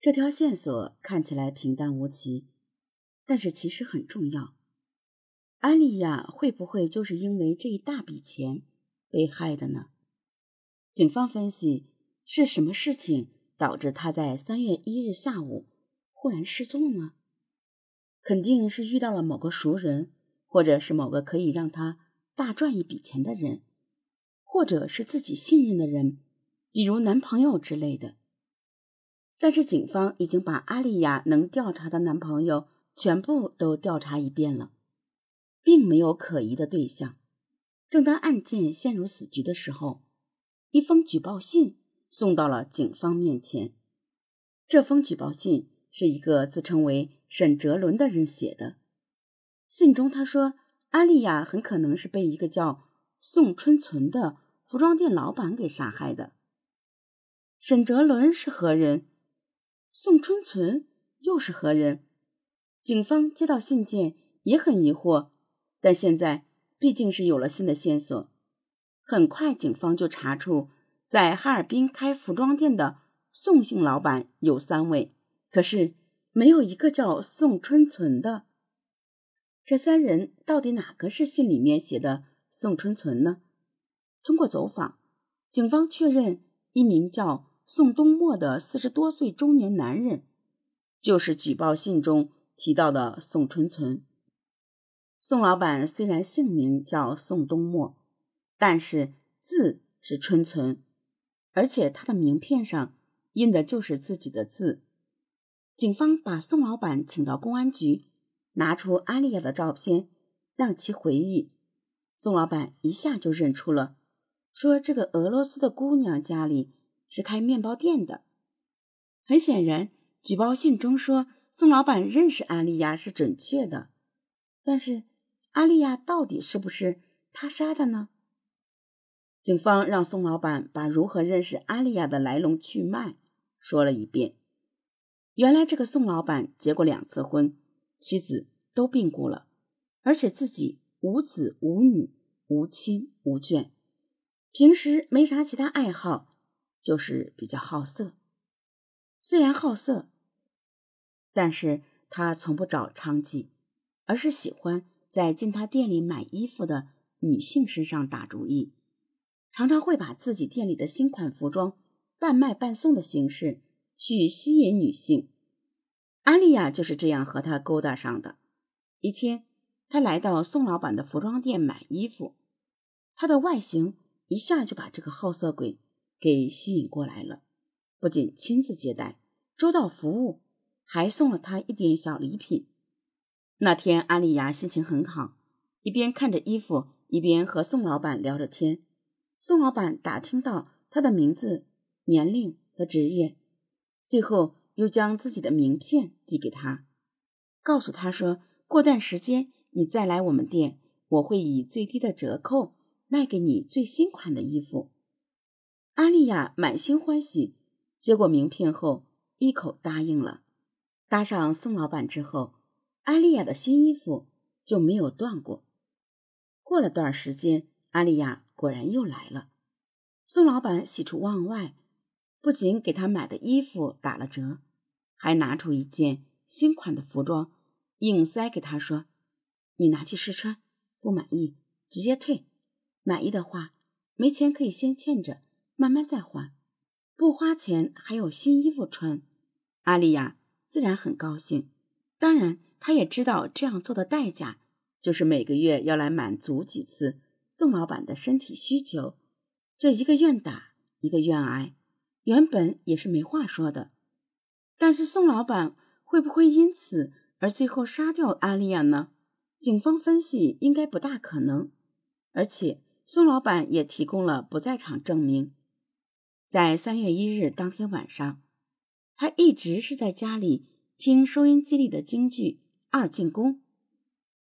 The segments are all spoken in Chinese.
这条线索看起来平淡无奇，但是其实很重要。安利亚会不会就是因为这一大笔钱被害的呢？警方分析是什么事情导致她在三月一日下午忽然失踪呢？肯定是遇到了某个熟人，或者是某个可以让她大赚一笔钱的人，或者是自己信任的人，比如男朋友之类的。但是警方已经把阿丽亚能调查的男朋友全部都调查一遍了，并没有可疑的对象。正当案件陷入死局的时候，一封举报信送到了警方面前。这封举报信是一个自称为沈哲伦的人写的。信中他说，阿丽亚很可能是被一个叫宋春存的服装店老板给杀害的。沈哲伦是何人？宋春存又是何人？警方接到信件也很疑惑，但现在毕竟是有了新的线索，很快警方就查出在哈尔滨开服装店的宋姓老板有三位，可是没有一个叫宋春存的。这三人到底哪个是信里面写的宋春存呢？通过走访，警方确认一名叫。宋东漠的四十多岁中年男人，就是举报信中提到的宋春存。宋老板虽然姓名叫宋东漠，但是字是春存，而且他的名片上印的就是自己的字。警方把宋老板请到公安局，拿出阿丽亚的照片，让其回忆。宋老板一下就认出了，说这个俄罗斯的姑娘家里。是开面包店的。很显然，举报信中说宋老板认识阿丽亚是准确的，但是阿丽亚到底是不是他杀的呢？警方让宋老板把如何认识阿丽亚的来龙去脉说了一遍。原来，这个宋老板结过两次婚，妻子都病故了，而且自己无子无女、无亲无眷，平时没啥其他爱好。就是比较好色，虽然好色，但是他从不找娼妓，而是喜欢在进他店里买衣服的女性身上打主意，常常会把自己店里的新款服装半卖半送的形式去吸引女性。安丽亚就是这样和他勾搭上的。一天，他来到宋老板的服装店买衣服，他的外形一下就把这个好色鬼。给吸引过来了，不仅亲自接待、周到服务，还送了他一点小礼品。那天，阿丽亚心情很好，一边看着衣服，一边和宋老板聊着天。宋老板打听到他的名字、年龄和职业，最后又将自己的名片递给他，告诉他说：“过段时间你再来我们店，我会以最低的折扣卖给你最新款的衣服。”阿丽亚满心欢喜，接过名片后一口答应了。搭上宋老板之后，阿丽亚的新衣服就没有断过。过了段时间，阿丽亚果然又来了。宋老板喜出望外，不仅给她买的衣服打了折，还拿出一件新款的服装，硬塞给她说：“你拿去试穿，不满意直接退，满意的话没钱可以先欠着。”慢慢再还，不花钱还有新衣服穿，阿丽亚自然很高兴。当然，她也知道这样做的代价就是每个月要来满足几次宋老板的身体需求。这一个愿打，一个愿挨，原本也是没话说的。但是宋老板会不会因此而最后杀掉阿丽亚呢？警方分析应该不大可能，而且宋老板也提供了不在场证明。在三月一日当天晚上，他一直是在家里听收音机里的京剧《二进宫》，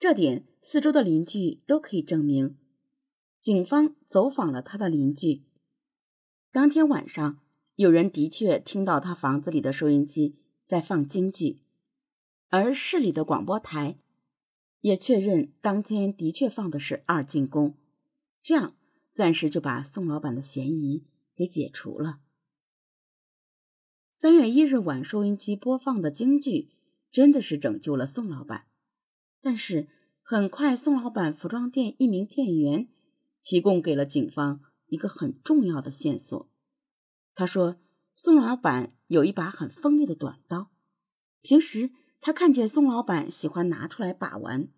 这点四周的邻居都可以证明。警方走访了他的邻居，当天晚上有人的确听到他房子里的收音机在放京剧，而市里的广播台也确认当天的确放的是《二进宫》，这样暂时就把宋老板的嫌疑。给解除了。三月一日晚收音机播放的京剧真的是拯救了宋老板，但是很快宋老板服装店一名店员提供给了警方一个很重要的线索。他说，宋老板有一把很锋利的短刀，平时他看见宋老板喜欢拿出来把玩，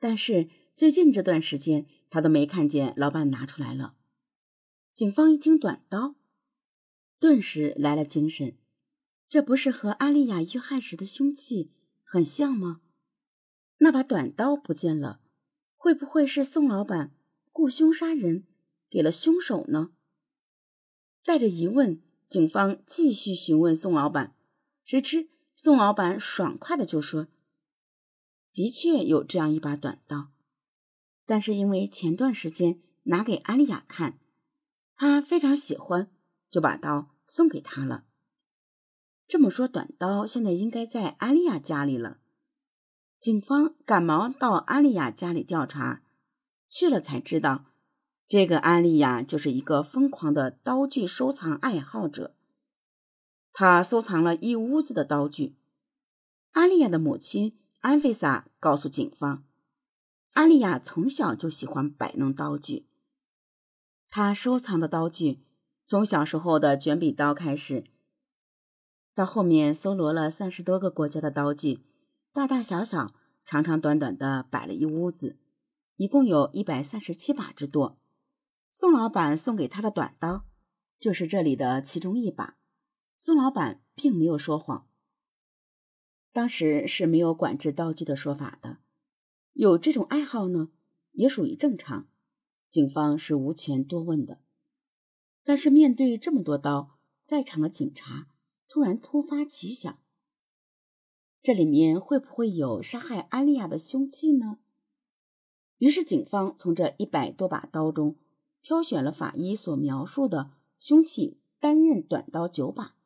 但是最近这段时间他都没看见老板拿出来了。警方一听短刀。顿时来了精神，这不是和阿丽亚遇害时的凶器很像吗？那把短刀不见了，会不会是宋老板雇凶杀人给了凶手呢？带着疑问，警方继续询问宋老板，谁知宋老板爽快的就说：“的确有这样一把短刀，但是因为前段时间拿给阿丽亚看，他非常喜欢，就把刀。”送给他了。这么说，短刀现在应该在阿丽亚家里了。警方赶忙到阿丽亚家里调查，去了才知道，这个阿丽亚就是一个疯狂的刀具收藏爱好者。他收藏了一屋子的刀具。阿丽亚的母亲安菲萨告诉警方，阿丽亚从小就喜欢摆弄刀具，他收藏的刀具。从小时候的卷笔刀开始，到后面搜罗了三十多个国家的刀具，大大小小、长长短短的摆了一屋子，一共有一百三十七把之多。宋老板送给他的短刀，就是这里的其中一把。宋老板并没有说谎，当时是没有管制刀具的说法的，有这种爱好呢，也属于正常。警方是无权多问的。但是面对这么多刀，在场的警察突然突发奇想：这里面会不会有杀害安丽亚的凶器呢？于是警方从这一百多把刀中挑选了法医所描述的凶器单刃短刀九把，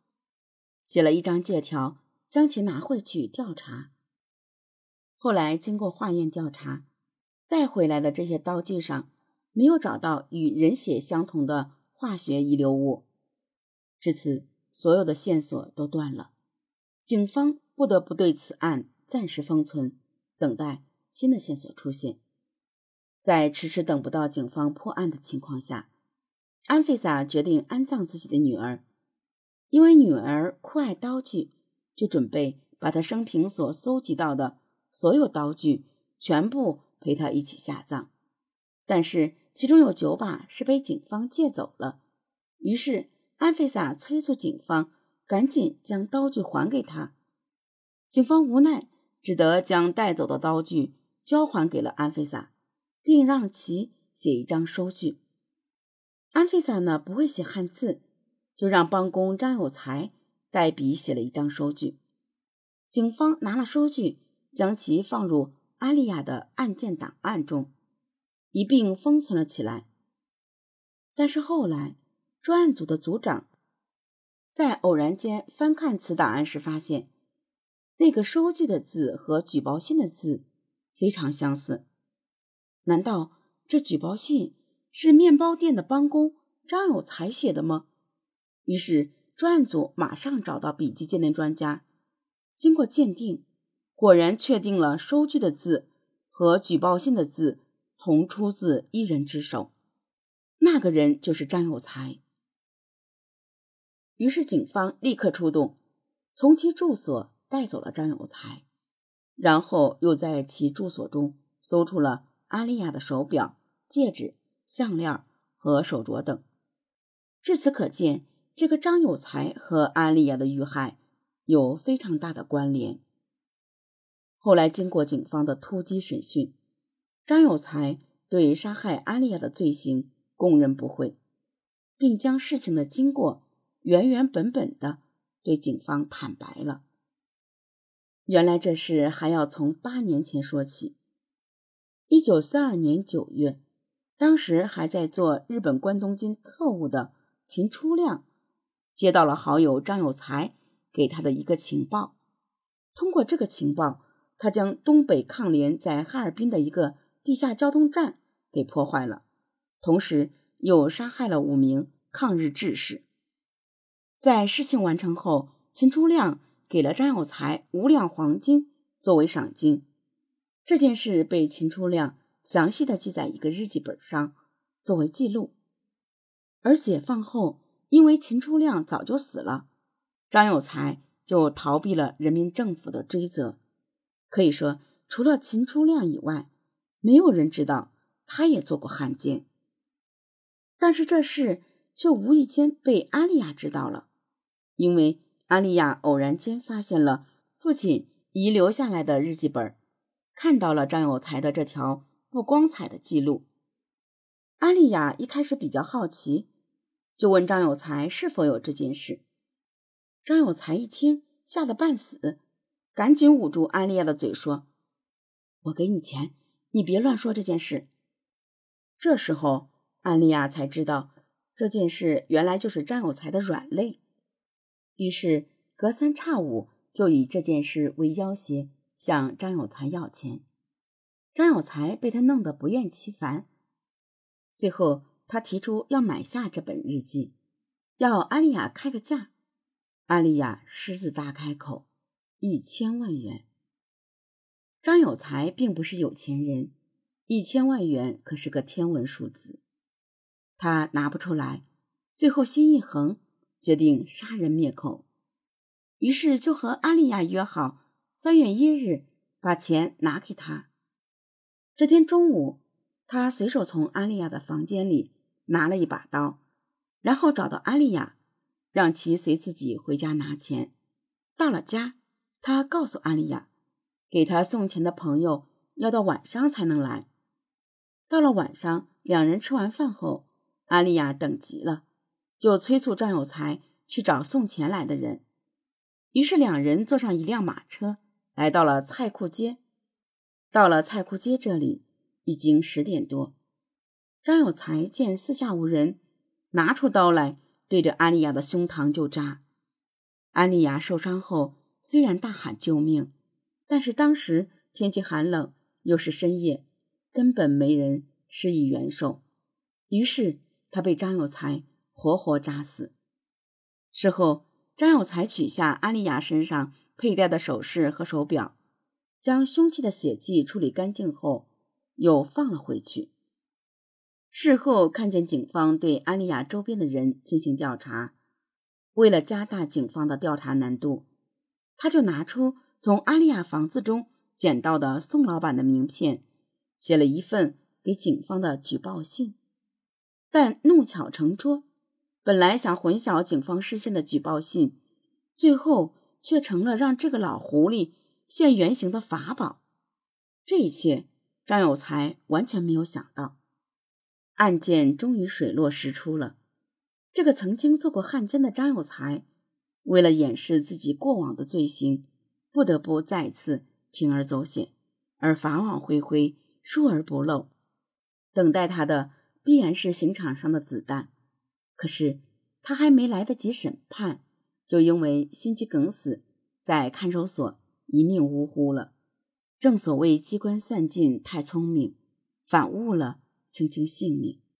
写了一张借条，将其拿回去调查。后来经过化验调查，带回来的这些刀具上没有找到与人血相同的。化学遗留物，至此，所有的线索都断了。警方不得不对此案暂时封存，等待新的线索出现。在迟迟等不到警方破案的情况下，安菲萨决定安葬自己的女儿。因为女儿酷爱刀具，就准备把她生平所搜集到的所有刀具全部陪她一起下葬。但是。其中有九把是被警方借走了，于是安菲萨催促警方赶紧将刀具还给他。警方无奈，只得将带走的刀具交还给了安菲萨，并让其写一张收据。安菲萨呢不会写汉字，就让帮工张有才代笔写了一张收据。警方拿了收据，将其放入阿丽亚的案件档案中。一并封存了起来。但是后来，专案组的组长在偶然间翻看此档案时，发现那个收据的字和举报信的字非常相似。难道这举报信是面包店的帮工张有才写的吗？于是，专案组马上找到笔迹鉴定专家，经过鉴定，果然确定了收据的字和举报信的字。同出自一人之手，那个人就是张有才。于是警方立刻出动，从其住所带走了张有才，然后又在其住所中搜出了阿丽亚的手表、戒指、项链和手镯等。至此可见，这个张有才和阿丽亚的遇害有非常大的关联。后来经过警方的突击审讯。张有才对杀害阿丽亚的罪行供认不讳，并将事情的经过原原本本的对警方坦白了。原来这事还要从八年前说起。一九三二年九月，当时还在做日本关东军特务的秦初亮，接到了好友张有才给他的一个情报。通过这个情报，他将东北抗联在哈尔滨的一个。地下交通站给破坏了，同时又杀害了五名抗日志士。在事情完成后，秦初亮给了张有才五两黄金作为赏金。这件事被秦初亮详细的记在一个日记本上，作为记录。而解放后，因为秦初亮早就死了，张有才就逃避了人民政府的追责。可以说，除了秦初亮以外，没有人知道他也做过汉奸。但是这事却无意间被阿丽亚知道了，因为阿丽亚偶然间发现了父亲遗留下来的日记本。看到了张有才的这条不光彩的记录，阿丽亚一开始比较好奇，就问张有才是否有这件事。张有才一听，吓得半死，赶紧捂住阿丽亚的嘴，说：“我给你钱，你别乱说这件事。”这时候，安丽亚才知道这件事原来就是张有才的软肋，于是隔三差五就以这件事为要挟。向张有才要钱，张有才被他弄得不厌其烦。最后，他提出要买下这本日记，要安丽亚开个价。安丽亚狮子大开口，一千万元。张有才并不是有钱人，一千万元可是个天文数字，他拿不出来。最后心一横，决定杀人灭口，于是就和阿丽亚约好。三月一日，把钱拿给他。这天中午，他随手从阿丽亚的房间里拿了一把刀，然后找到阿丽亚，让其随自己回家拿钱。到了家，他告诉阿丽亚，给他送钱的朋友要到晚上才能来。到了晚上，两人吃完饭后，阿丽亚等急了，就催促张有才去找送钱来的人。于是两人坐上一辆马车。来到了菜库街，到了菜库街这里，已经十点多。张有才见四下无人，拿出刀来，对着安丽亚的胸膛就扎。安丽亚受伤后，虽然大喊救命，但是当时天气寒冷，又是深夜，根本没人施以援手。于是他被张有才活活扎死。事后，张有才取下安丽亚身上。佩戴的首饰和手表，将凶器的血迹处理干净后，又放了回去。事后看见警方对安丽亚周边的人进行调查，为了加大警方的调查难度，他就拿出从阿丽亚房子中捡到的宋老板的名片，写了一份给警方的举报信。但弄巧成拙，本来想混淆警方视线的举报信，最后。却成了让这个老狐狸现原形的法宝。这一切，张有才完全没有想到。案件终于水落石出了。这个曾经做过汉奸的张有才，为了掩饰自己过往的罪行，不得不再次铤而走险，而法网恢恢，疏而不漏。等待他的必然是刑场上的子弹。可是他还没来得及审判。就因为心肌梗死，在看守所一命呜呼了。正所谓机关算尽太聪明，反误了青青性命。